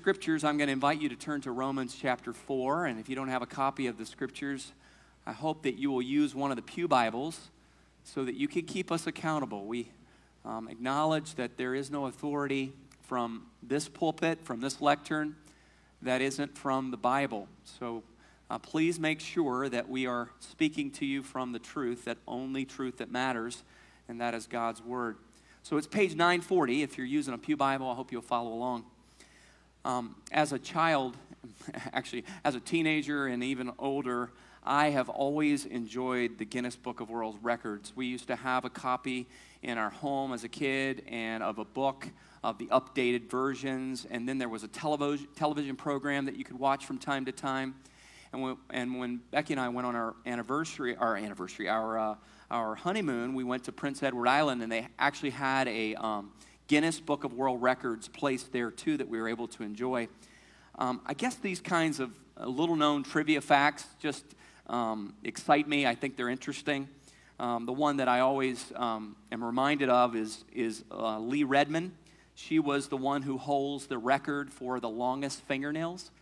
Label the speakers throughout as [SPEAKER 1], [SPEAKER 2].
[SPEAKER 1] scriptures, I'm going to invite you to turn to Romans chapter 4. And if you don't have a copy of the scriptures, I hope that you will use one of the Pew Bibles so that you can keep us accountable. We um, acknowledge that there is no authority from this pulpit, from this lectern, that isn't from the Bible. So uh, please make sure that we are speaking to you from the truth, that only truth that matters, and that is God's Word. So it's page 940. If you're using a Pew Bible, I hope you'll follow along. Um, as a child, actually, as a teenager and even older, I have always enjoyed the Guinness Book of World Records. We used to have a copy in our home as a kid and of a book of the updated versions. And then there was a television, television program that you could watch from time to time. And when, and when Becky and I went on our anniversary, our anniversary, our, uh, our honeymoon, we went to Prince Edward Island and they actually had a, um, Guinness Book of World Records placed there too that we were able to enjoy. Um, I guess these kinds of uh, little known trivia facts just um, excite me. I think they're interesting. Um, the one that I always um, am reminded of is, is uh, Lee Redmond. She was the one who holds the record for the longest fingernails.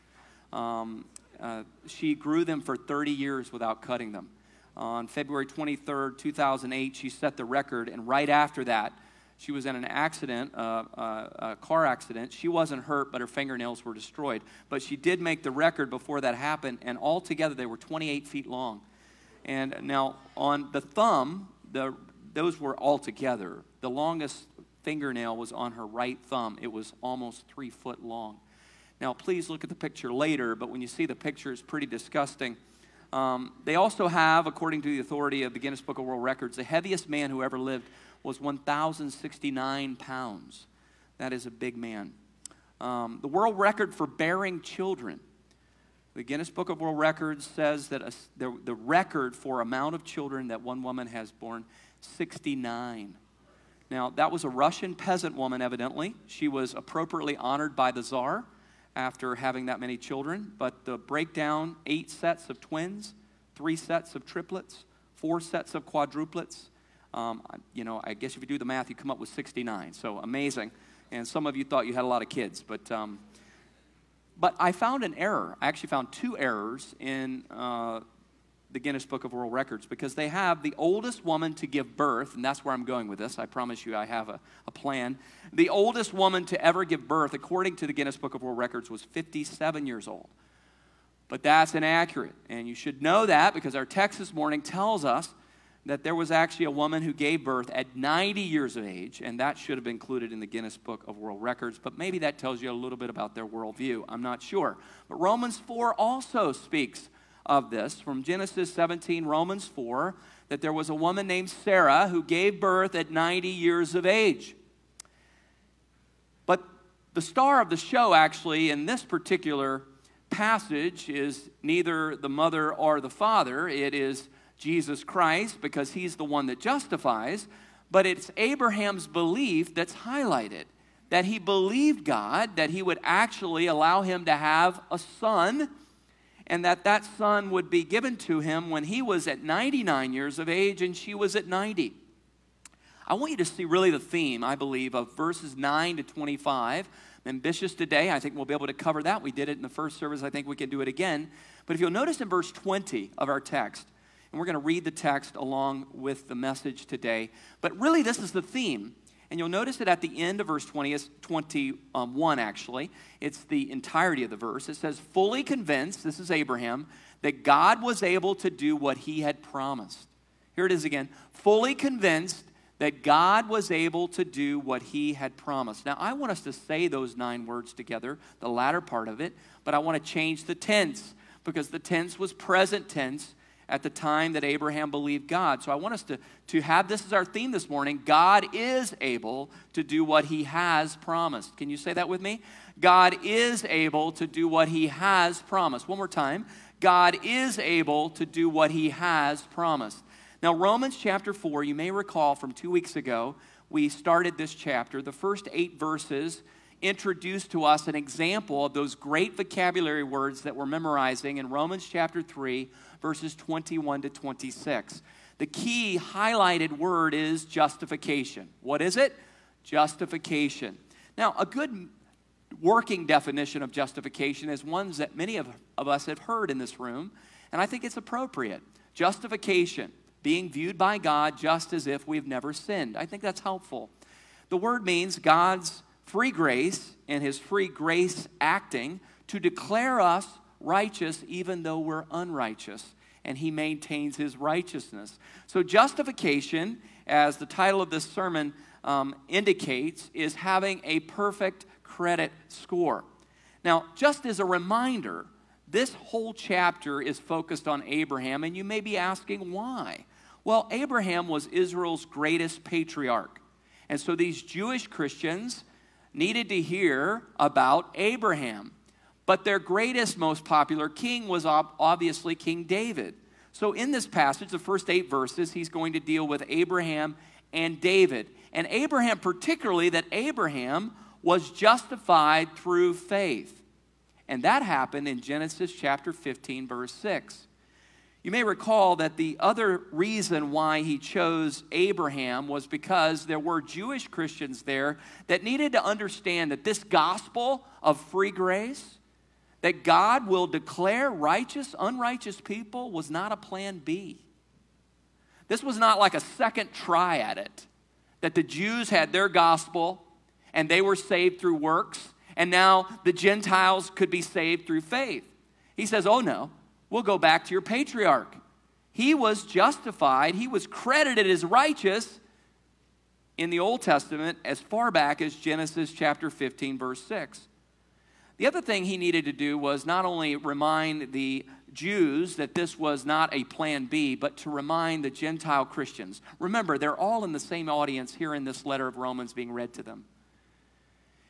[SPEAKER 1] Um, uh, she grew them for 30 years without cutting them. On February 23rd, 2008, she set the record, and right after that, she was in an accident, uh, uh, a car accident. She wasn't hurt, but her fingernails were destroyed. But she did make the record before that happened, and altogether they were 28 feet long. And now on the thumb, the, those were all together. The longest fingernail was on her right thumb. It was almost three foot long. Now, please look at the picture later, but when you see the picture, it's pretty disgusting. Um, they also have, according to the authority of the Guinness Book of World Records, the heaviest man who ever lived was 1,069 pounds. That is a big man. Um, the world record for bearing children. The Guinness Book of World Records says that a, the, the record for amount of children that one woman has born, 69. Now, that was a Russian peasant woman, evidently. She was appropriately honored by the czar after having that many children. But the breakdown eight sets of twins, three sets of triplets, four sets of quadruplets, um, you know, I guess if you do the math, you come up with 69. So amazing. And some of you thought you had a lot of kids, but um, but I found an error. I actually found two errors in uh, the Guinness Book of World Records because they have the oldest woman to give birth, and that's where I'm going with this. I promise you, I have a, a plan. The oldest woman to ever give birth, according to the Guinness Book of World Records, was 57 years old. But that's inaccurate, and you should know that because our text this morning tells us that there was actually a woman who gave birth at 90 years of age, and that should have been included in the Guinness Book of World Records. But maybe that tells you a little bit about their worldview. I'm not sure. But Romans 4 also speaks of this from Genesis 17, Romans 4, that there was a woman named Sarah who gave birth at 90 years of age. But the star of the show, actually, in this particular passage, is neither the mother or the father. It is Jesus Christ because he's the one that justifies, but it's Abraham's belief that's highlighted. That he believed God, that he would actually allow him to have a son, and that that son would be given to him when he was at 99 years of age and she was at 90. I want you to see really the theme, I believe, of verses 9 to 25. ambitious today. I think we'll be able to cover that. We did it in the first service. I think we can do it again. But if you'll notice in verse 20 of our text, and we're going to read the text along with the message today. But really, this is the theme. And you'll notice that at the end of verse 20, is 21 um, actually. It's the entirety of the verse. It says, fully convinced, this is Abraham, that God was able to do what he had promised. Here it is again. Fully convinced that God was able to do what he had promised. Now, I want us to say those nine words together, the latter part of it, but I want to change the tense because the tense was present tense at the time that Abraham believed God. So I want us to, to have this as our theme this morning. God is able to do what he has promised. Can you say that with me? God is able to do what he has promised. One more time. God is able to do what he has promised. Now, Romans chapter 4, you may recall from two weeks ago, we started this chapter. The first eight verses introduced to us an example of those great vocabulary words that we're memorizing in Romans chapter 3 verses 21 to 26. The key highlighted word is justification. What is it? Justification. Now, a good working definition of justification is ones that many of, of us have heard in this room, and I think it's appropriate. Justification, being viewed by God just as if we've never sinned. I think that's helpful. The word means God's free grace and his free grace acting to declare us righteous even though we're unrighteous, and he maintains his righteousness. So, justification, as the title of this sermon um, indicates, is having a perfect credit score. Now, just as a reminder, this whole chapter is focused on Abraham, and you may be asking why. Well, Abraham was Israel's greatest patriarch. And so these Jewish Christians needed to hear about Abraham. But their greatest, most popular king was obviously King David. So in this passage, the first eight verses, he's going to deal with Abraham and David. And Abraham, particularly, that Abraham was justified through faith. And that happened in Genesis chapter 15, verse 6. You may recall that the other reason why he chose Abraham was because there were Jewish Christians there that needed to understand that this gospel of free grace, that God will declare righteous, unrighteous people, was not a plan B. This was not like a second try at it, that the Jews had their gospel and they were saved through works, and now the Gentiles could be saved through faith. He says, Oh no, we'll go back to your patriarch. He was justified, he was credited as righteous in the Old Testament as far back as Genesis chapter 15, verse 6. The other thing he needed to do was not only remind the Jews that this was not a plan B, but to remind the Gentile Christians. Remember, they're all in the same audience here in this letter of Romans being read to them.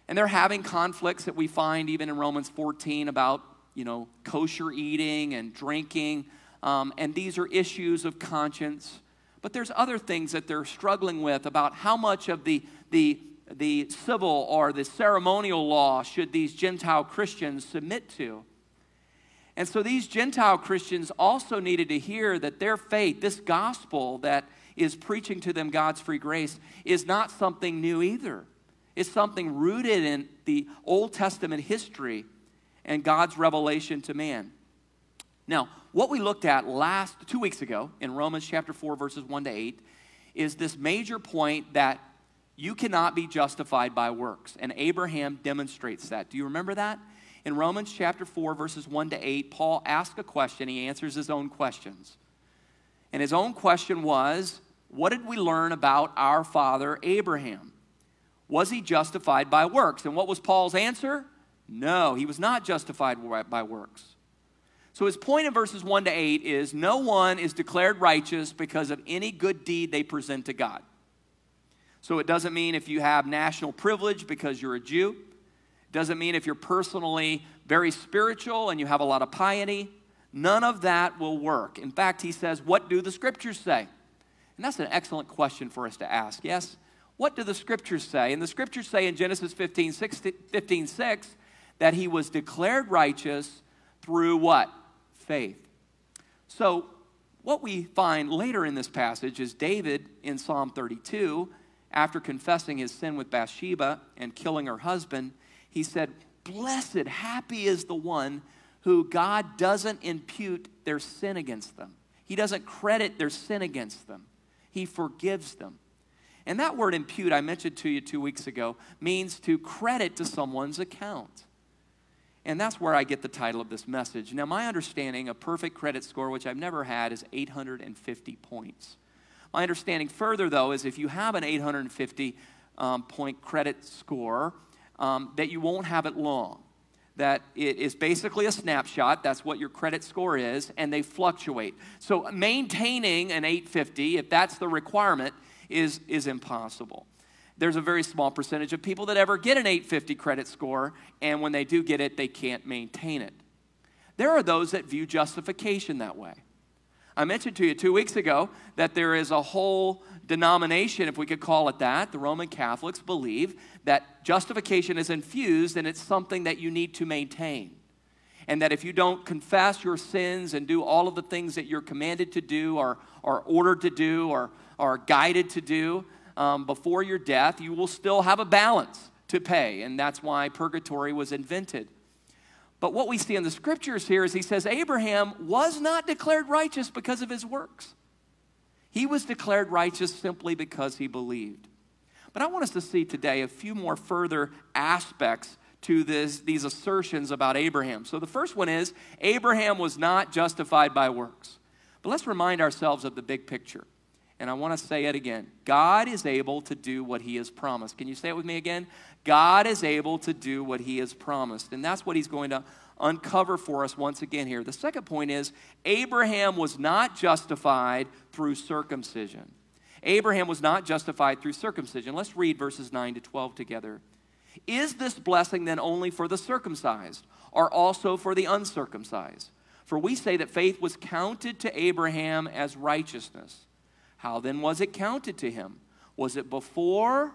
[SPEAKER 1] And they're having conflicts that we find even in Romans 14 about, you know, kosher eating and drinking. Um, and these are issues of conscience. But there's other things that they're struggling with about how much of the, the, the civil or the ceremonial law should these Gentile Christians submit to. And so these Gentile Christians also needed to hear that their faith, this gospel that is preaching to them God's free grace, is not something new either It's something rooted in the Old Testament history and God's revelation to man. Now, what we looked at last two weeks ago in Romans chapter 4, verses 1 to 8, is this major point that you cannot be justified by works. And Abraham demonstrates that. Do you remember that? In Romans chapter 4, verses 1 to 8, Paul asks a question. He answers his own questions. And his own question was What did we learn about our father Abraham? Was he justified by works? And what was Paul's answer? No, he was not justified by works. So his point in verses 1 to 8 is no one is declared righteous because of any good deed they present to God. So it doesn't mean if you have national privilege because you're a Jew. It doesn't mean if you're personally very spiritual and you have a lot of piety. None of that will work. In fact, he says, What do the scriptures say? And that's an excellent question for us to ask. Yes, what do the scriptures say? And the scriptures say in Genesis 15 6, 15, 6 that he was declared righteous through what? Faith. So, what we find later in this passage is David in Psalm 32, after confessing his sin with Bathsheba and killing her husband, he said, Blessed, happy is the one who God doesn't impute their sin against them. He doesn't credit their sin against them, He forgives them. And that word impute, I mentioned to you two weeks ago, means to credit to someone's account. And that's where I get the title of this message. Now, my understanding of perfect credit score, which I've never had, is 850 points. My understanding further, though, is if you have an 850 um, point credit score, um, that you won't have it long. That it is basically a snapshot, that's what your credit score is, and they fluctuate. So, maintaining an 850, if that's the requirement, is, is impossible. There's a very small percentage of people that ever get an 850 credit score, and when they do get it, they can't maintain it. There are those that view justification that way. I mentioned to you two weeks ago that there is a whole denomination, if we could call it that. The Roman Catholics believe that justification is infused and it's something that you need to maintain. And that if you don't confess your sins and do all of the things that you're commanded to do or, or ordered to do or are guided to do um, before your death, you will still have a balance. to pay, and that's why purgatory was invented. But what we see in the scriptures here is he says Abraham was not declared righteous because of his works. He was declared righteous simply because he believed. But I want us to see today a few more further aspects to this, these assertions about Abraham. So the first one is Abraham was not justified by works. But let's remind ourselves of the big picture. And I want to say it again God is able to do what he has promised. Can you say it with me again? God is able to do what he has promised. And that's what he's going to uncover for us once again here. The second point is Abraham was not justified through circumcision. Abraham was not justified through circumcision. Let's read verses 9 to 12 together. Is this blessing then only for the circumcised, or also for the uncircumcised? For we say that faith was counted to Abraham as righteousness. How then was it counted to him? Was it before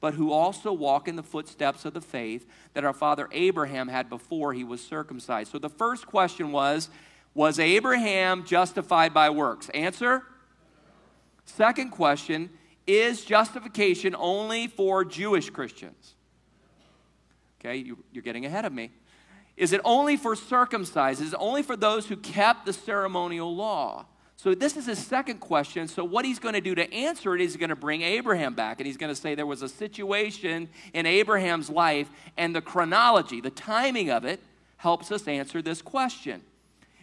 [SPEAKER 1] but who also walk in the footsteps of the faith that our father Abraham had before he was circumcised. So the first question was Was Abraham justified by works? Answer? Second question is justification only for Jewish Christians? Okay, you, are getting ahead of me. Is it only for circumcised? Is it only for those who kept the ceremonial law? So, this is his second question. So, what he's going to do to answer it is he's going to bring Abraham back. And he's going to say there was a situation in Abraham's life, and the chronology, the timing of it, helps us answer this question.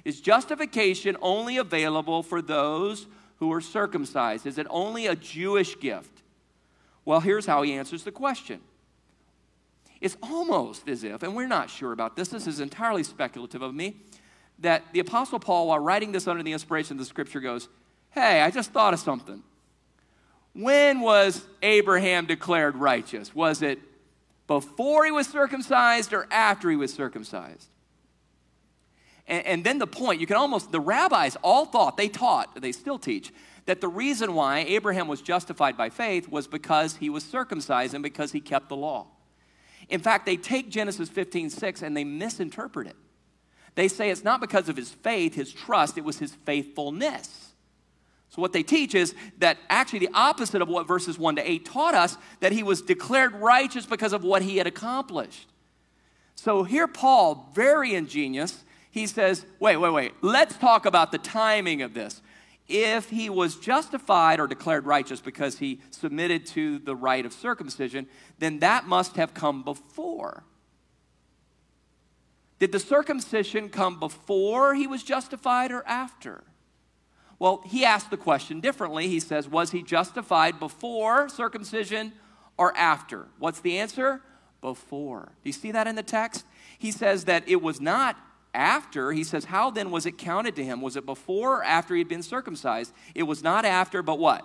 [SPEAKER 1] Is justification only available for those who are circumcised? Is it only a Jewish gift? Well, here's how he answers the question. It's almost as if, and we're not sure about this, this is entirely speculative of me, that the Apostle Paul, while writing this under the inspiration of the scripture, goes, Hey, I just thought of something. When was Abraham declared righteous? Was it before he was circumcised or after he was circumcised? And, and then the point, you can almost, the rabbis all thought, they taught, they still teach, that the reason why Abraham was justified by faith was because he was circumcised and because he kept the law. In fact, they take Genesis 15 6 and they misinterpret it. They say it's not because of his faith, his trust, it was his faithfulness. So, what they teach is that actually the opposite of what verses 1 to 8 taught us, that he was declared righteous because of what he had accomplished. So, here Paul, very ingenious, he says, wait, wait, wait, let's talk about the timing of this. If he was justified or declared righteous because he submitted to the rite of circumcision, then that must have come before. Did the circumcision come before he was justified or after? Well, he asked the question differently. He says, Was he justified before circumcision or after? What's the answer? Before. Do you see that in the text? He says that it was not after, he says, How then was it counted to him? Was it before or after he had been circumcised? It was not after, but what?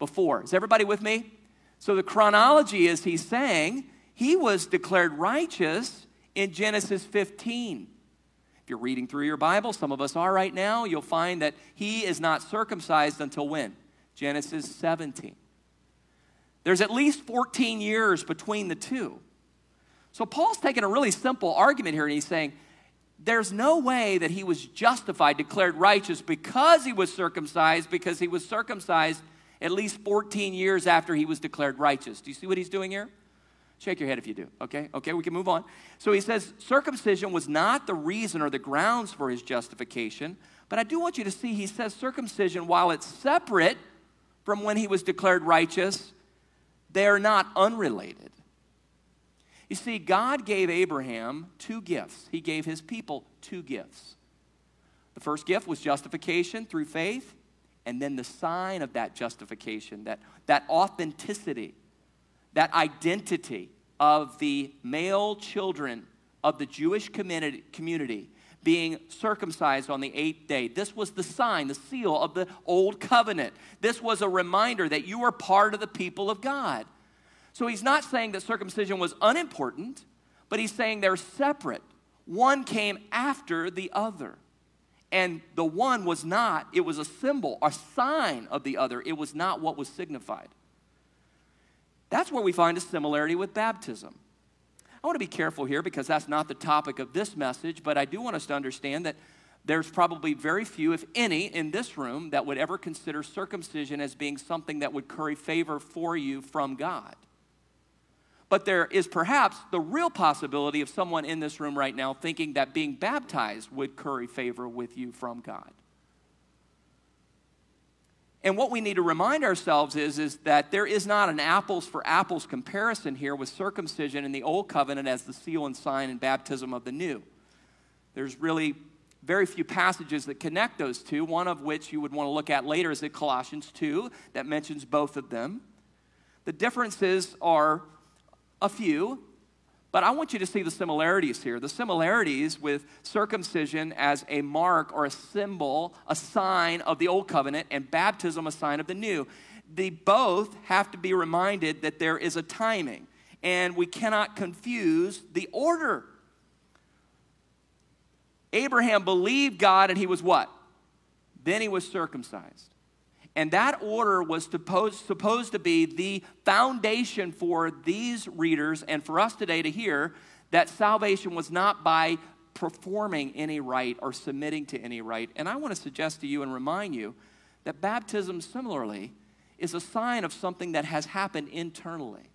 [SPEAKER 1] Before. Is everybody with me? So the chronology is he's saying he was declared righteous in Genesis 15. If you're reading through your Bible, some of us are right now, you'll find that he is not circumcised until when? Genesis 17. There's at least 14 years between the two. So Paul's taking a really simple argument here and he's saying, there's no way that he was justified, declared righteous because he was circumcised, because he was circumcised at least 14 years after he was declared righteous. Do you see what he's doing here? Shake your head if you do, okay? Okay, we can move on. So he says circumcision was not the reason or the grounds for his justification, but I do want you to see he says circumcision, while it's separate from when he was declared righteous, they're not unrelated. You see, God gave Abraham two gifts. He gave his people two gifts. The first gift was justification through faith, and then the sign of that justification, that, that authenticity, that identity of the male children of the Jewish community, being circumcised on the eighth day. This was the sign, the seal of the old covenant. This was a reminder that you are part of the people of God. So he's not saying that circumcision was unimportant, but he's saying they're separate. one came after the other. And the one was not, it was a symbol, a sign of the other. It was not what was signified. That's where we find a similarity with baptism. I want to be careful here because that's not the topic of this message, but I do want us to understand that there's probably very few, if any, in this room that would ever consider circumcision as being something that would curry favor for you from God. But there is perhaps the real possibility of someone in this room right now thinking that being baptized would curry favor with you from God. And what we need to remind ourselves is, is that there is not an apples for apples comparison here with circumcision in the old covenant as the seal and sign and baptism of the new. There's really very few passages that connect those two, one of which you would want to look at later is at Colossians 2, that mentions both of them. The differences are a few, but I want you to see the similarities here. The similarities with circumcision as a mark or a symbol, a sign of the old covenant, and baptism, a sign of the new. They both have to be reminded that there is a timing, and we cannot confuse the order Abraham believed God and he was what? Then he was circumcised. And that order was supposed, supposed to be the foundation for these readers and for us today to hear that salvation was not by performing any rite or submitting to any rite. And I want to suggest to you and remind you that baptism, similarly, is a sign of something that has happened internally.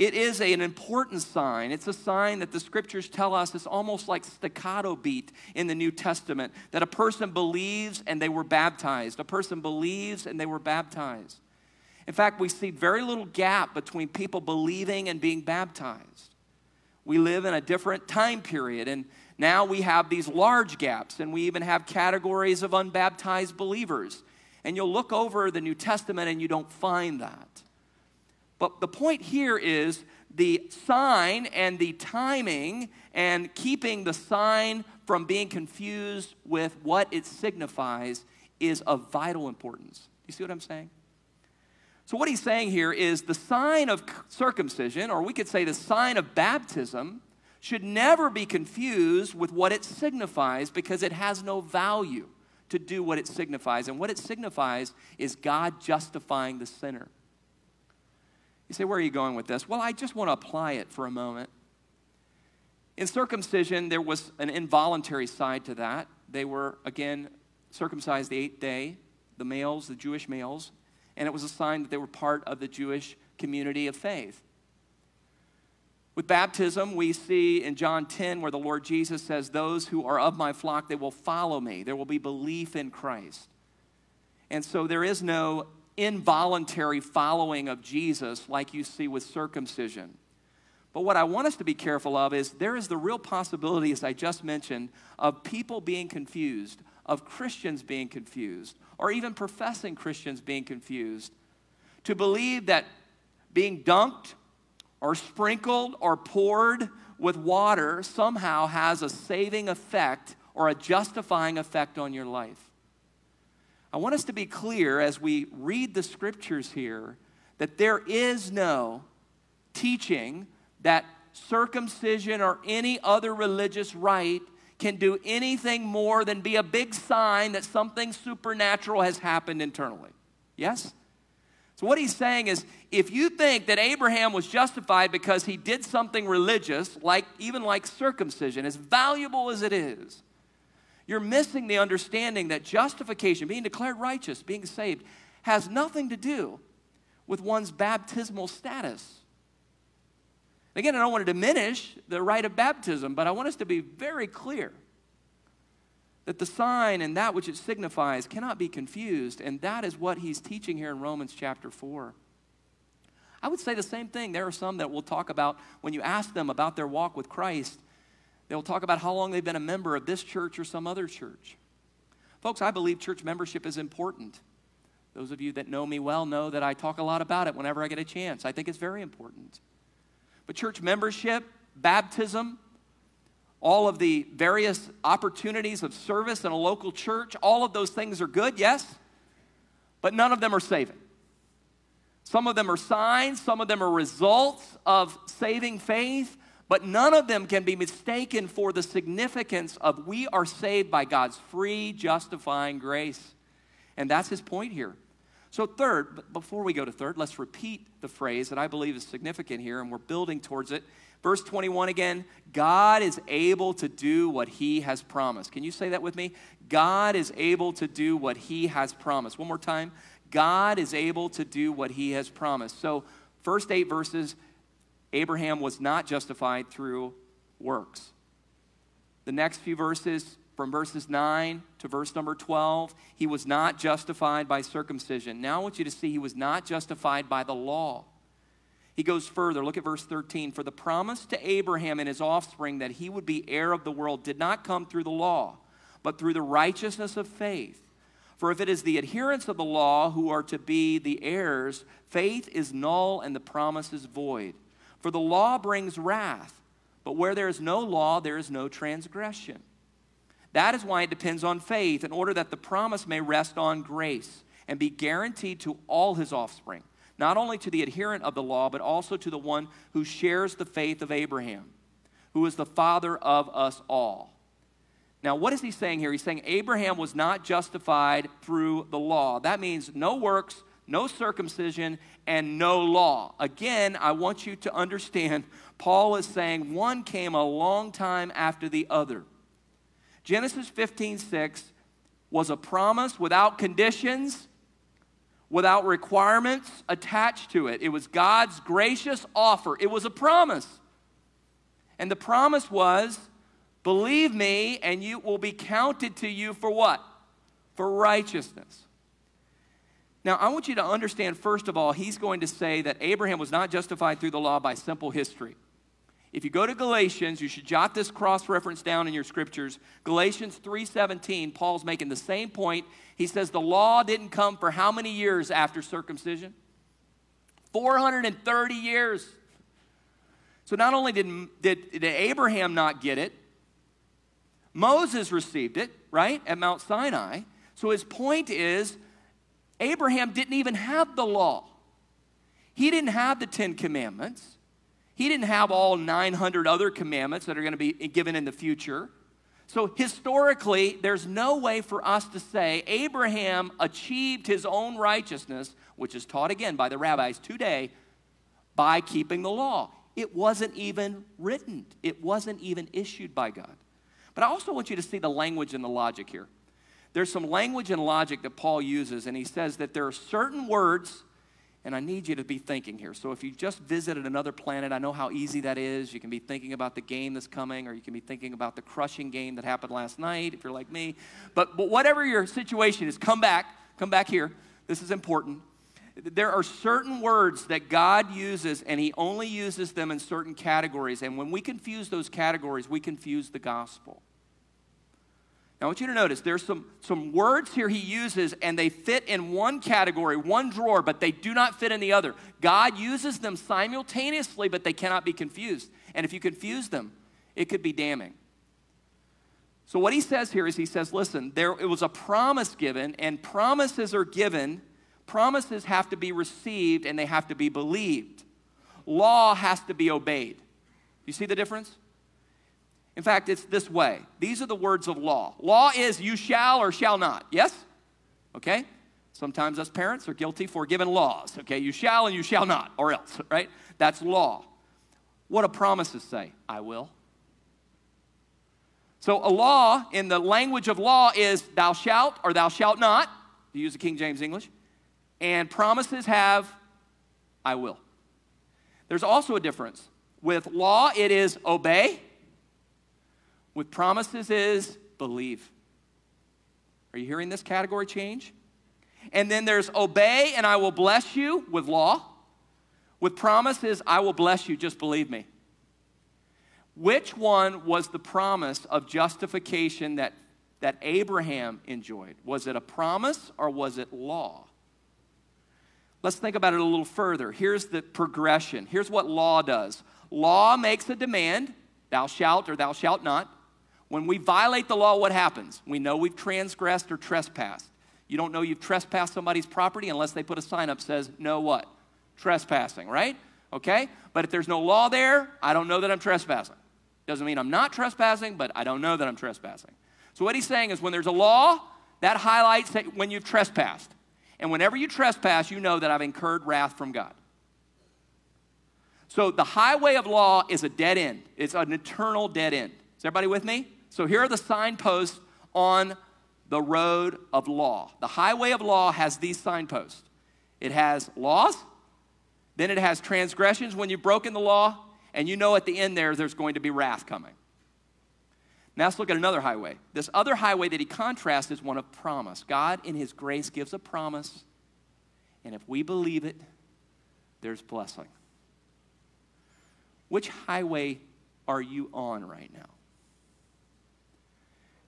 [SPEAKER 1] It is a, an important sign. It's a sign that the scriptures tell us it's almost like staccato beat in the New Testament that a person believes and they were baptized. A person believes and they were baptized. In fact, we see very little gap between people believing and being baptized. We live in a different time period, and now we have these large gaps, and we even have categories of unbaptized believers. And you'll look over the New Testament and you don't find that. But the point here is the sign and the timing and keeping the sign from being confused with what it signifies is of vital importance. You see what I'm saying? So, what he's saying here is the sign of circumcision, or we could say the sign of baptism, should never be confused with what it signifies because it has no value to do what it signifies. And what it signifies is God justifying the sinner. You say, where are you going with this? Well, I just want to apply it for a moment. In circumcision, there was an involuntary side to that. They were, again, circumcised the eighth day, the males, the Jewish males, and it was a sign that they were part of the Jewish community of faith. With baptism, we see in John 10 where the Lord Jesus says, Those who are of my flock, they will follow me. There will be belief in Christ. And so there is no involuntary following of Jesus like you see with circumcision. But what I want us to be careful of is there is the real possibility, as I just mentioned, of people being confused, of Christians being confused, or even professing Christians being confused, to believe that being dunked or sprinkled or poured with water somehow has a saving effect or a justifying effect on your life. I want us to be clear as we read the scriptures here that there is no teaching that circumcision or any other religious rite can do anything more than be a big sign that something supernatural has happened internally. Yes? So, what he's saying is if you think that Abraham was justified because he did something religious, like even like circumcision, as valuable as it is, you're missing the understanding that justification, being declared righteous, being saved, has nothing to do with one's baptismal status. Again, I don't want to diminish the rite of baptism, but I want us to be very clear that the sign and that which it signifies cannot be confused, and that is what he's teaching here in Romans chapter 4. I would say the same thing. There are some that we'll talk about when you ask them about their walk with Christ, They'll talk about how long they've been a member of this church or some other church. Folks, I believe church membership is important. Those of you that know me well know that I talk a lot about it whenever I get a chance. I think it's very important. But church membership, baptism, all of the various opportunities of service in a local church, all of those things are good, yes, but none of them are saving. Some of them are signs, some of them are results of saving faith, But none of them can be mistaken for the significance of we are saved by God's free, justifying grace. And that's his point here. So, third, before we go to third, let's repeat the phrase that I believe is significant here, and we're building towards it. Verse 21 again God is able to do what he has promised. Can you say that with me? God is able to do what he has promised. One more time. God is able to do what he has promised. So, first eight verses, Abraham was not justified through works. The next few verses, from verses 9 to verse number 12, he was not justified by circumcision. Now I want you to see he was not justified by the law. He goes further. Look at verse 13. For the promise to Abraham and his offspring that he would be heir of the world did not come through the law, but through the righteousness of faith. For if it is the adherents of the law who are to be the heirs, faith is null and the promise is void. For the law brings wrath, but where there is no law, there is no transgression. That is why it depends on faith, in order that the promise may rest on grace and be guaranteed to all his offspring, not only to the adherent of the law, but also to the one who shares the faith of Abraham, who is the father of us all. Now, what is he saying here? He's saying Abraham was not justified through the law. That means no works, no circumcision, and no law. Again, I want you to understand Paul is saying one came a long time after the other. Genesis 15 6 was a promise without conditions, without requirements attached to it. It was God's gracious offer, it was a promise. And the promise was believe me, and you will be counted to you for what? For righteousness. Now, I want you to understand, first of all, he's going to say that Abraham was not justified through the law by simple history. If you go to Galatians, you should jot this cross reference down in your scriptures. Galatians 3:17, Paul's making the same point. He says the law didn't come for how many years after circumcision? 430 years. So not only did, did, did Abraham not get it, Moses received it, right, at Mount Sinai. So his point is Abraham didn't even have the law. He didn't have the 10 commandments. He didn't have all 900 other commandments that are going to be given in the future. So, historically, there's no way for us to say Abraham achieved his own righteousness, which is taught again by the rabbis today, by keeping the law. It wasn't even written, it wasn't even issued by God. But I also want you to see the language and the logic here. There's some language and logic that Paul uses, and he says that there are certain words and I need you to be thinking here. So if you just visited another planet, I know how easy that is. You can be thinking about the game that's coming, or you can be thinking about the crushing game that happened last night, if you're like me. But, but whatever your situation is, come back. Come back here. This is important. There are certain words that God uses, and He only uses them in certain categories. And when we confuse those categories, we confuse the gospel. Now, I want you to notice there's some, some words here he uses, and they fit in one category, one drawer, but they do not fit in the other. God uses them simultaneously, but they cannot be confused. And if you confuse them, it could be damning. So, what he says here is he says, listen, there it was a promise given, and promises are given. Promises have to be received and they have to be believed. Law has to be obeyed. You see the difference? In fact, it's this way. These are the words of law. Law is you shall or shall not. Yes? Okay? Sometimes us parents are guilty for given laws. Okay? You shall and you shall not, or else, right? That's law. What do promises say? I will. So, a law in the language of law is thou shalt or thou shalt not, to use the King James English. And promises have I will. There's also a difference. With law, it is obey with promises is believe. Are you hearing this category change? And then there's obey and I will bless you with law. With promises, I will bless you, just believe me. Which one was the promise of justification that, that Abraham enjoyed? Was it a promise or was it law? Let's think about it a little further. Here's the progression. Here's what law does law makes a demand, thou shalt or thou shalt not. When we violate the law, what happens? We know we've transgressed or trespassed. You don't know you've trespassed somebody's property unless they put a sign up says, no what? Trespassing, right? Okay? But if there's no law there, I don't know that I'm trespassing. Doesn't mean I'm not trespassing, but I don't know that I'm trespassing. So what he's saying is when there's a law, that highlights that when you've trespassed. And whenever you trespass, you know that I've incurred wrath from God. So the highway of law is a dead end. It's an eternal dead end. Is everybody with me? So here are the signposts on the road of law. The highway of law has these signposts. It has laws, then it has transgressions when you've broken the law, and you know at the end there there's going to be wrath coming. Now let's look at another highway. This other highway that he contrasts is one of promise. God, in his grace, gives a promise, and if we believe it, there's blessing. Which highway are you on right now?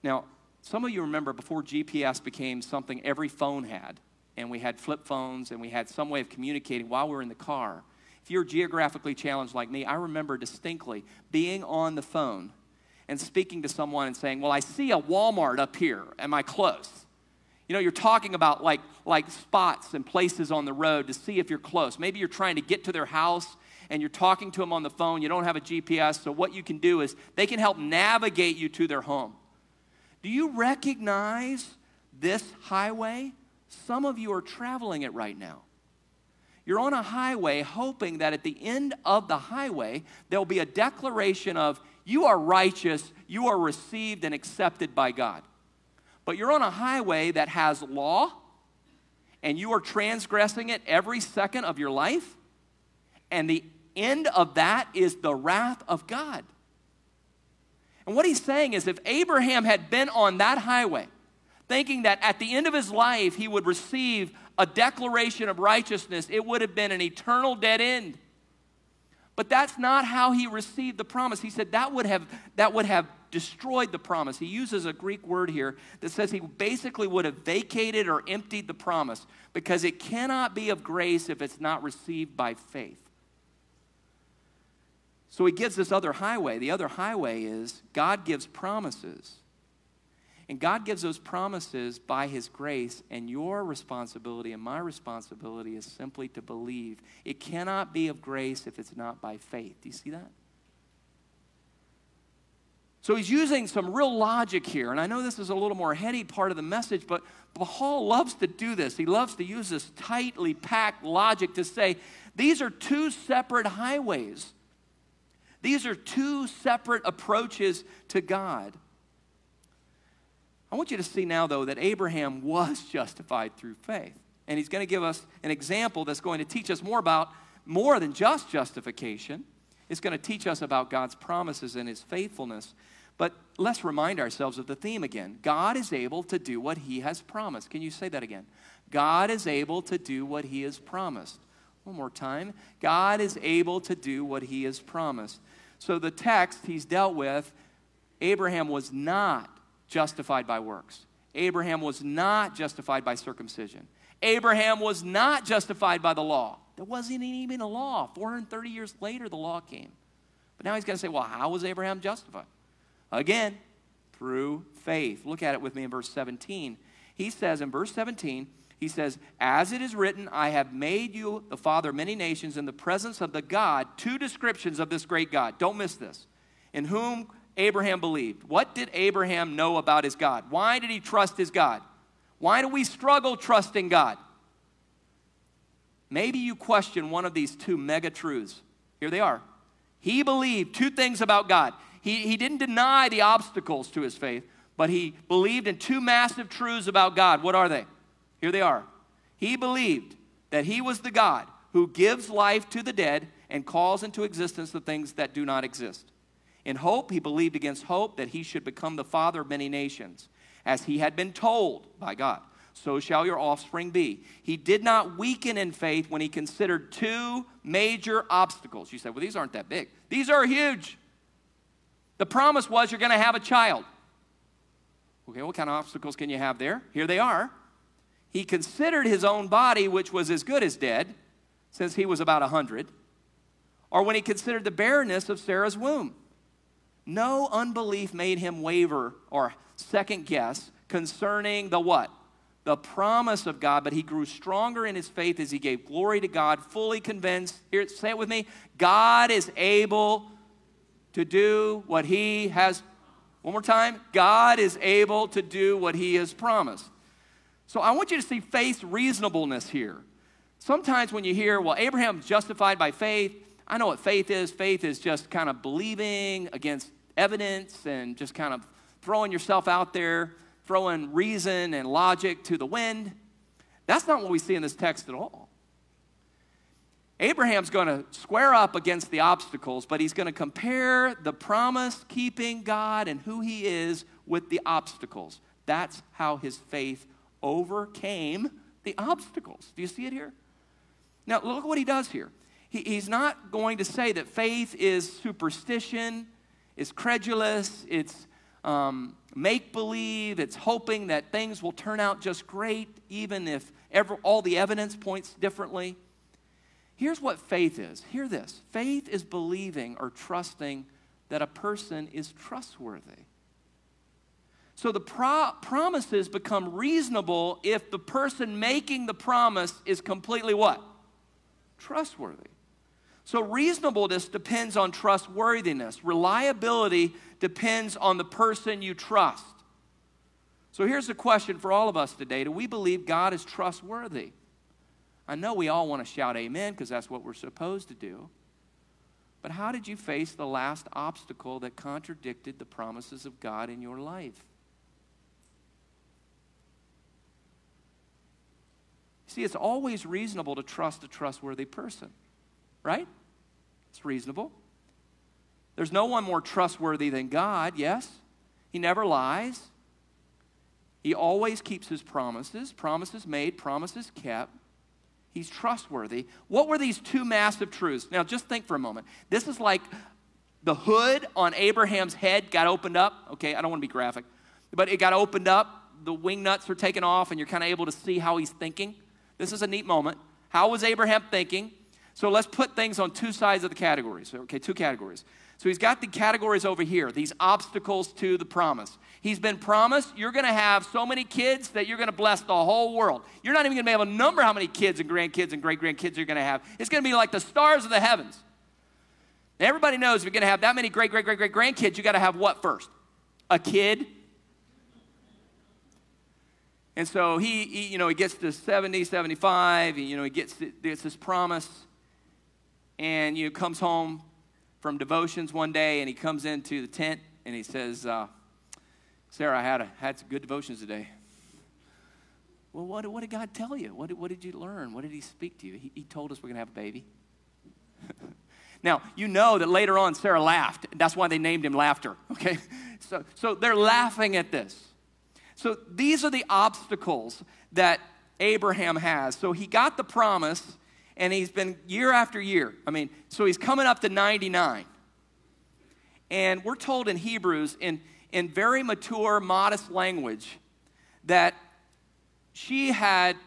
[SPEAKER 1] Now, some of you remember before GPS became something every phone had, and we had flip phones and we had some way of communicating while we were in the car. If you're geographically challenged like me, I remember distinctly being on the phone and speaking to someone and saying, Well, I see a Walmart up here. Am I close? You know, you're talking about like, like spots and places on the road to see if you're close. Maybe you're trying to get to their house and you're talking to them on the phone. You don't have a GPS. So, what you can do is they can help navigate you to their home. Do you recognize this highway? Some of you are traveling it right now. You're on a highway hoping that at the end of the highway, there'll be a declaration of, you are righteous, you are received and accepted by God. But you're on a highway that has law, and you are transgressing it every second of your life, and the end of that is the wrath of God. And what he's saying is if Abraham had been on that highway, thinking that at the end of his life he would receive a declaration of righteousness, it would have been an eternal dead end. But that's not how he received the promise. He said that would have, that would have destroyed the promise. He uses a Greek word here that says he basically would have vacated or emptied the promise because it cannot be of grace if it's not received by faith. So he gives this other highway. The other highway is God gives promises. And God gives those promises by His grace, and your responsibility and my responsibility is simply to believe. It cannot be of grace if it's not by faith. Do you see that? So he's using some real logic here, and I know this is a little more heady part of the message, but Paul loves to do this. He loves to use this tightly packed logic to say these are two separate highways. These are two separate approaches to God. I want you to see now, though, that Abraham was justified through faith. And he's going to give us an example that's going to teach us more about more than just justification. It's going to teach us about God's promises and his faithfulness. But let's remind ourselves of the theme again. God is able to do what he has promised. Can you say that again? God is able to do what he has promised. One more time. God is able to do what he has promised. So the text he's dealt with, Abraham was not justified by works. Abraham was not justified by circumcision. Abraham was not justified by the law. There wasn't even a law. 430 years later, the law came. But now he's going to say, well, how was Abraham justified? Again, through faith. Look at it with me in verse 17. He says in verse 17, he says, As it is written, I have made you the father of many nations in the presence of the God. Two descriptions of this great God. Don't miss this. In whom Abraham believed. What did Abraham know about his God? Why did he trust his God? Why do we struggle trusting God? Maybe you question one of these two mega truths. Here they are. He believed two things about God. He, he didn't deny the obstacles to his faith, but he believed in two massive truths about God. What are they? Here they are. He believed that he was the God who gives life to the dead and calls into existence the things that do not exist. In hope, he believed against hope that he should become the father of many nations, as he had been told by God. So shall your offspring be. He did not weaken in faith when he considered two major obstacles. You said, well, these aren't that big. These are huge. The promise was you're going to have a child. Okay, what kind of obstacles can you have there? Here they are. He considered his own body, which was as good as dead, since he was about a 100, or when he considered the barrenness of Sarah's womb. No unbelief made him waver or second guess concerning the what? the promise of God, but he grew stronger in his faith as he gave glory to God, fully convinced. Here, it say it with me God is able to do what he has. One more time. God is able to do what he has promised. So I want you to see faith's reasonableness here. Sometimes when you hear, well, Abraham's justified by faith, I know what faith is. Faith is just kind of believing against evidence and just kind of throwing yourself out there, throwing reason and logic to the wind. That's not what we see in this text at all. Abraham's going to square up against the obstacles, but he's going to compare the promise keeping God and who he is with the obstacles. That's how his faith overcame the obstacles. Do you see it here? Now, look what he does here. He, he's not going to say that faith is superstition, is credulous, it's um, make believe, it's hoping that things will turn out just great, even if ever, all the evidence points differently. Here's what faith is hear this faith is believing or trusting that a person is trustworthy. So the pro- promises become reasonable if the person making the promise is completely what? Trustworthy. So reasonableness depends on trustworthiness. Reliability depends on the person you trust. So here's the question for all of us today Do we believe God is trustworthy? I know we all want to shout amen because that's what we're supposed to do. But how did you face the last obstacle that contradicted the promises of God in your life? See, it's always reasonable to trust a trustworthy person, right? It's reasonable. There's no one more trustworthy than God, yes? He never lies. He always keeps his promises, promises made, promises kept. He's trustworthy. What were these two massive truths? Now, just think for a moment. This is like the hood on Abraham's head got opened up. Okay, I don't want to be graphic, but it got opened up. The wing nuts are taken off, and you're kind of able to see how he's thinking. This is a neat moment. How was Abraham thinking? So let's put things on two sides of the categories. Okay, two categories. So he's got the categories over here, these obstacles to the promise. He's been promised you're going to have so many kids that you're going to bless the whole world. You're not even going to be able to number how many kids and grandkids and great grandkids you're going to have. It's going to be like the stars of the heavens. Everybody knows if you're going to have that many great great great great grandkids, you got to have what first? A kid. And so he, he, you know, he gets to 70, 75, and, you know, he gets, gets this promise, and, you know, comes home from devotions one day, and he comes into the tent, and he says, uh, Sarah, I had, a, had some good devotions today. Well, what, what did God tell you? What did, what did you learn? What did He speak to you? He, he told us we're going to have a baby. now, you know that later on Sarah laughed. That's why they named him Laughter, okay? So, so they're laughing at this. So these are the obstacles that Abraham has. So he got the promise, and he's been year after year. I mean, so he's coming up to 99. And we're told in Hebrews, in in very mature, modest language that she had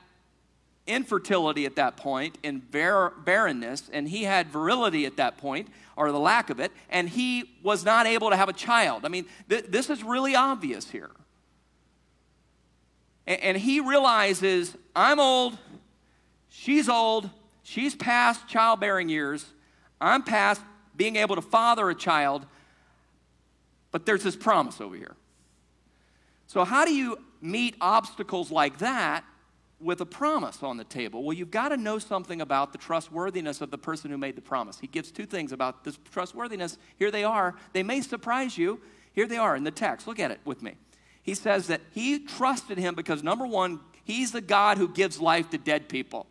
[SPEAKER 1] infertility at that point in bar- barrenness, and he had virility at that point, or the lack of it, and he was not able to have a child. I mean, th- this is really obvious here. And, and he realizes, I'm old, she's old, she's past childbearing years, I'm past being able to father a child. But there's this promise over here. So, how do you meet obstacles like that with a promise on the table? Well, you've got to know something about the trustworthiness of the person who made the promise. He gives two things about this trustworthiness. Here they are. They may surprise you. Here they are in the text. Look at it with me. He says that he trusted him because, number one, he's the God who gives life to dead people.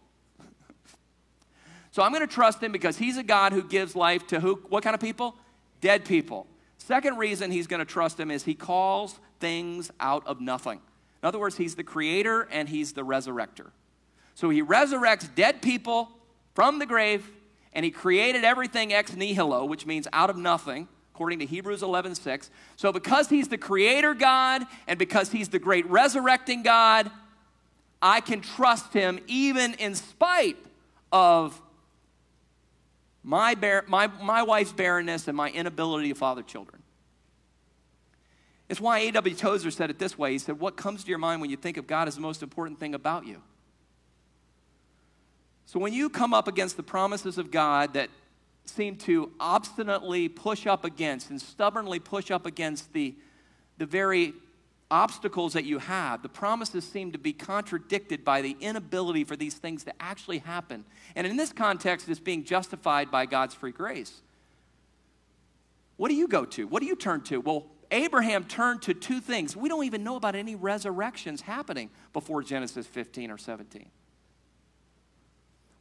[SPEAKER 1] so I'm going to trust him because he's a God who gives life to who? What kind of people? Dead people. Second reason he's going to trust him is he calls things out of nothing. In other words, he's the creator and he's the resurrector. So he resurrects dead people from the grave and he created everything ex nihilo, which means out of nothing, according to Hebrews 11:6. So because he's the creator God and because he's the great resurrecting God, I can trust him even in spite of my, bar- my, my wife's barrenness and my inability to father children. It's why A.W. Tozer said it this way. He said, What comes to your mind when you think of God is the most important thing about you? So when you come up against the promises of God that seem to obstinately push up against and stubbornly push up against the, the very obstacles that you have, the promises seem to be contradicted by the inability for these things to actually happen. And in this context, it's being justified by God's free grace. What do you go to? What do you turn to? Well, Abraham turned to two things. We don't even know about any resurrections happening before Genesis 15 or 17.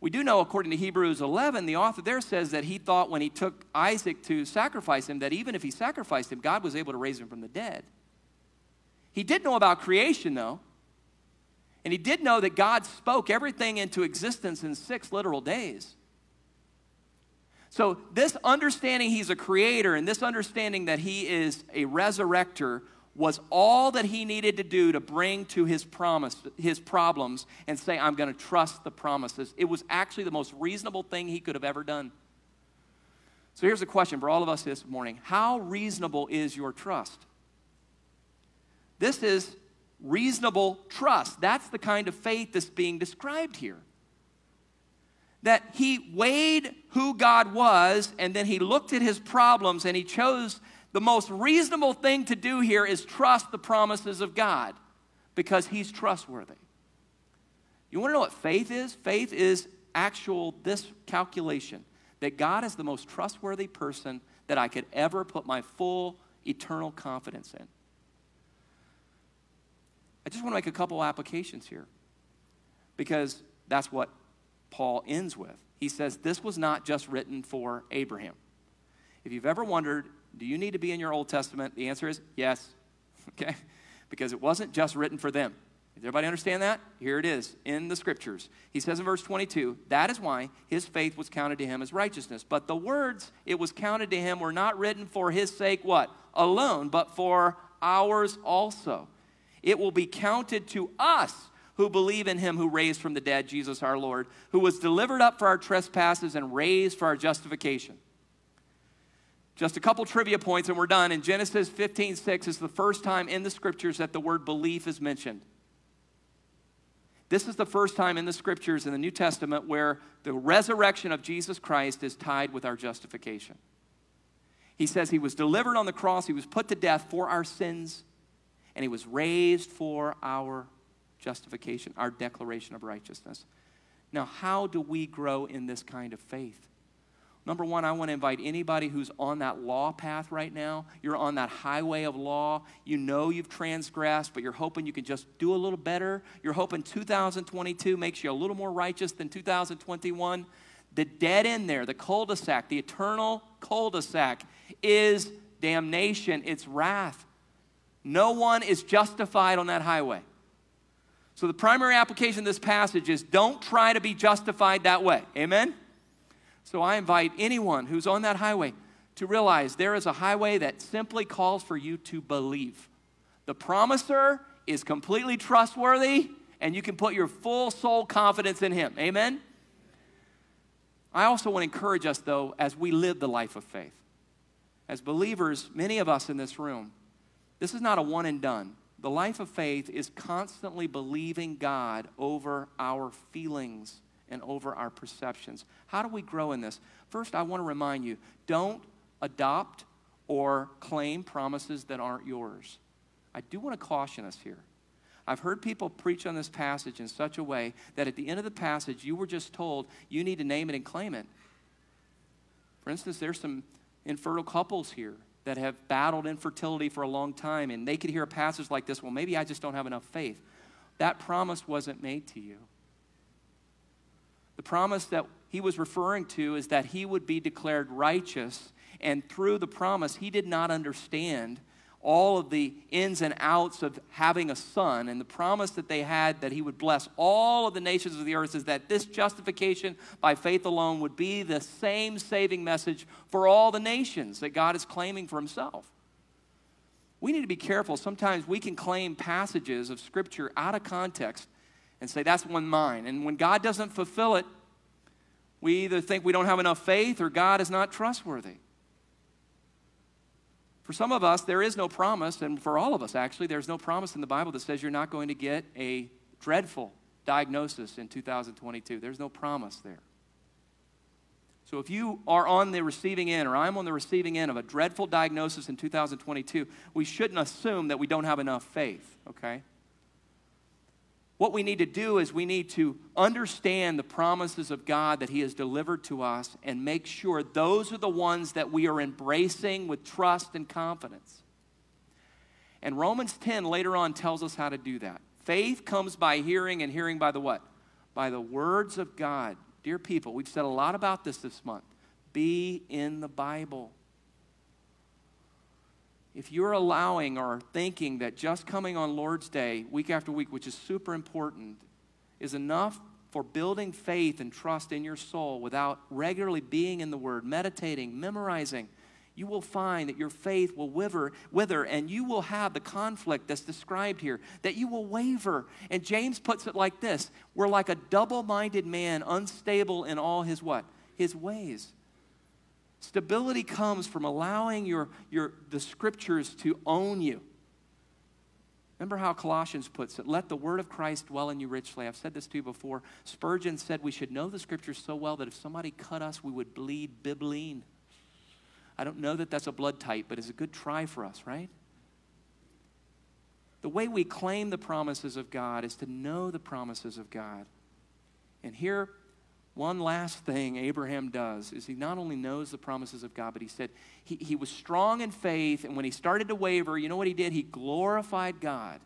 [SPEAKER 1] We do know, according to Hebrews 11, the author there says that he thought when he took Isaac to sacrifice him, that even if he sacrificed him, God was able to raise him from the dead. He did know about creation, though. And he did know that God spoke everything into existence in six literal days. So, this understanding he's a creator and this understanding that he is a resurrector was all that he needed to do to bring to his promise his problems and say i'm going to trust the promises. It was actually the most reasonable thing he could have ever done. So here's a question for all of us this morning. How reasonable is your trust? This is reasonable trust. That's the kind of faith that's being described here. That he weighed who god was and then he looked at his problems and he chose the most reasonable thing to do here is trust the promises of God because He's trustworthy. You want to know what faith is? Faith is actual this calculation that God is the most trustworthy person that I could ever put my full eternal confidence in. I just want to make a couple applications here because that's what Paul ends with. He says, This was not just written for Abraham. If you've ever wondered do you need to be in your Old Testament? The answer is yes. Okay? Because it wasn't just written for them. Does everybody understand that? Here it is in the scriptures. He says in verse 22 that is why his faith was counted to him as righteousness. But the words it was counted to him were not written for his sake, what? Alone, but for ours also. It will be counted to us who believe in him who raised from the dead, Jesus our Lord, who was delivered up for our trespasses and raised for our justification. Just a couple trivia points and we're done. In Genesis 15 6 is the first time in the scriptures that the word belief is mentioned. This is the first time in the scriptures in the New Testament where the resurrection of Jesus Christ is tied with our justification. He says he was delivered on the cross, he was put to death for our sins, and he was raised for our justification, our declaration of righteousness. Now, how do we grow in this kind of faith? Number one, I want to invite anybody who's on that law path right now. You're on that highway of law. You know you've transgressed, but you're hoping you can just do a little better. You're hoping 2022 makes you a little more righteous than 2021. The dead end there, the cul de sac, the eternal cul de sac, is damnation, it's wrath. No one is justified on that highway. So, the primary application of this passage is don't try to be justified that way. Amen? So I invite anyone who's on that highway to realize there is a highway that simply calls for you to believe. The promiser is completely trustworthy, and you can put your full soul confidence in him. Amen? I also want to encourage us, though, as we live the life of faith. As believers, many of us in this room, this is not a one and done. The life of faith is constantly believing God over our feelings and over our perceptions. How do we grow in this? First, I want to remind you don't adopt or claim promises that aren't yours. I do want to caution us here. I've heard people preach on this passage in such a way that at the end of the passage, you were just told you need to name it and claim it. For instance, there's some infertile couples here that have battled infertility for a long time, and they could hear a passage like this well, maybe I just don't have enough faith. That promise wasn't made to you. The promise that he was referring to is that he would be declared righteous, and through the promise, he did not understand all of the ins and outs of having a son. And the promise that they had that he would bless all of the nations of the earth is that this justification by faith alone would be the same saving message for all the nations that God is claiming for himself. We need to be careful. Sometimes we can claim passages of Scripture out of context and say, that's one mine. And when God doesn't fulfill it, we either think we don't have enough faith or God is not trustworthy. For some of us, there is no promise, and for all of us, actually, there's no promise in the Bible that says you're not going to get a dreadful diagnosis in 2022. There's no promise there. So if you are on the receiving end, or I'm on the receiving end of a dreadful diagnosis in 2022, we shouldn't assume that we don't have enough faith, okay? What we need to do is we need to understand the promises of God that He has delivered to us and make sure those are the ones that we are embracing with trust and confidence. And Romans 10 later on tells us how to do that. Faith comes by hearing, and hearing by the what? By the words of God. Dear people, we've said a lot about this this month. Be in the Bible. If you're allowing or thinking that just coming on Lord's Day, week after week, which is super important, is enough for building faith and trust in your soul without regularly being in the Word, meditating, memorizing, you will find that your faith will wither, wither and you will have the conflict that's described here, that you will waver. And James puts it like this We're like a double minded man, unstable in all his what? His ways. Stability comes from allowing your, your, the scriptures to own you. Remember how Colossians puts it let the word of Christ dwell in you richly. I've said this to you before. Spurgeon said we should know the scriptures so well that if somebody cut us, we would bleed bibline. I don't know that that's a blood type, but it's a good try for us, right? The way we claim the promises of God is to know the promises of God. And here, one last thing Abraham does is he not only knows the promises of God, but he said he, he was strong in faith, and when he started to waver, you know what he did? He glorified God.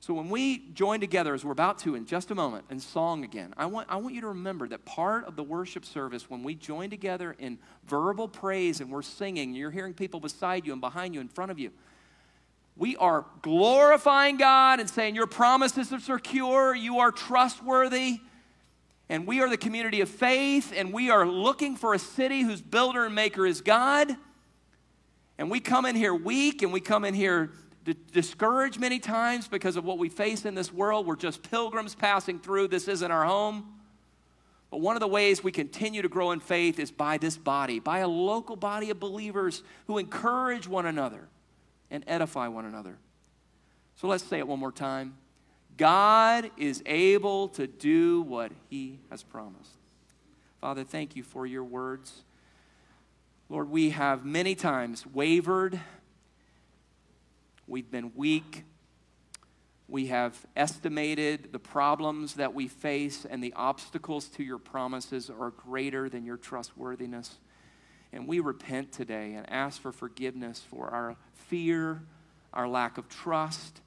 [SPEAKER 1] So when we join together, as we're about to in just a moment, in song again, I want, I want you to remember that part of the worship service, when we join together in verbal praise and we're singing, you're hearing people beside you and behind you, in front of you, we are glorifying God and saying, Your promises are secure, you are trustworthy, and we are the community of faith, and we are looking for a city whose builder and maker is God. And we come in here weak, and we come in here discouraged many times because of what we face in this world. We're just pilgrims passing through. This isn't our home. But one of the ways we continue to grow in faith is by this body, by a local body of believers who encourage one another and edify one another. So let's say it one more time. God is able to do what he has promised. Father, thank you for your words. Lord, we have many times wavered We've been weak. We have estimated the problems that we face, and the obstacles to your promises are greater than your trustworthiness. And we repent today and ask for forgiveness for our fear, our lack of trust,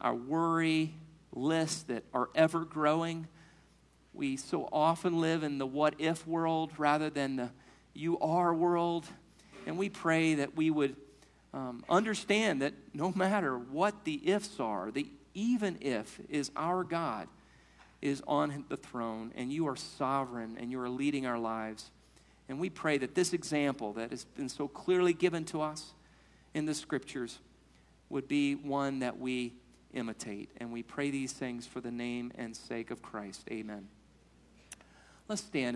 [SPEAKER 1] our worry lists that are ever growing. We so often live in the what if world rather than the you are world. And we pray that we would um, understand that no matter what the ifs are, the even if is our God is on the throne and you are sovereign and you are leading our lives. And we pray that this example that has been so clearly given to us in the scriptures would be one that we imitate. And we pray these things for the name and sake of Christ. Amen. Let's stand.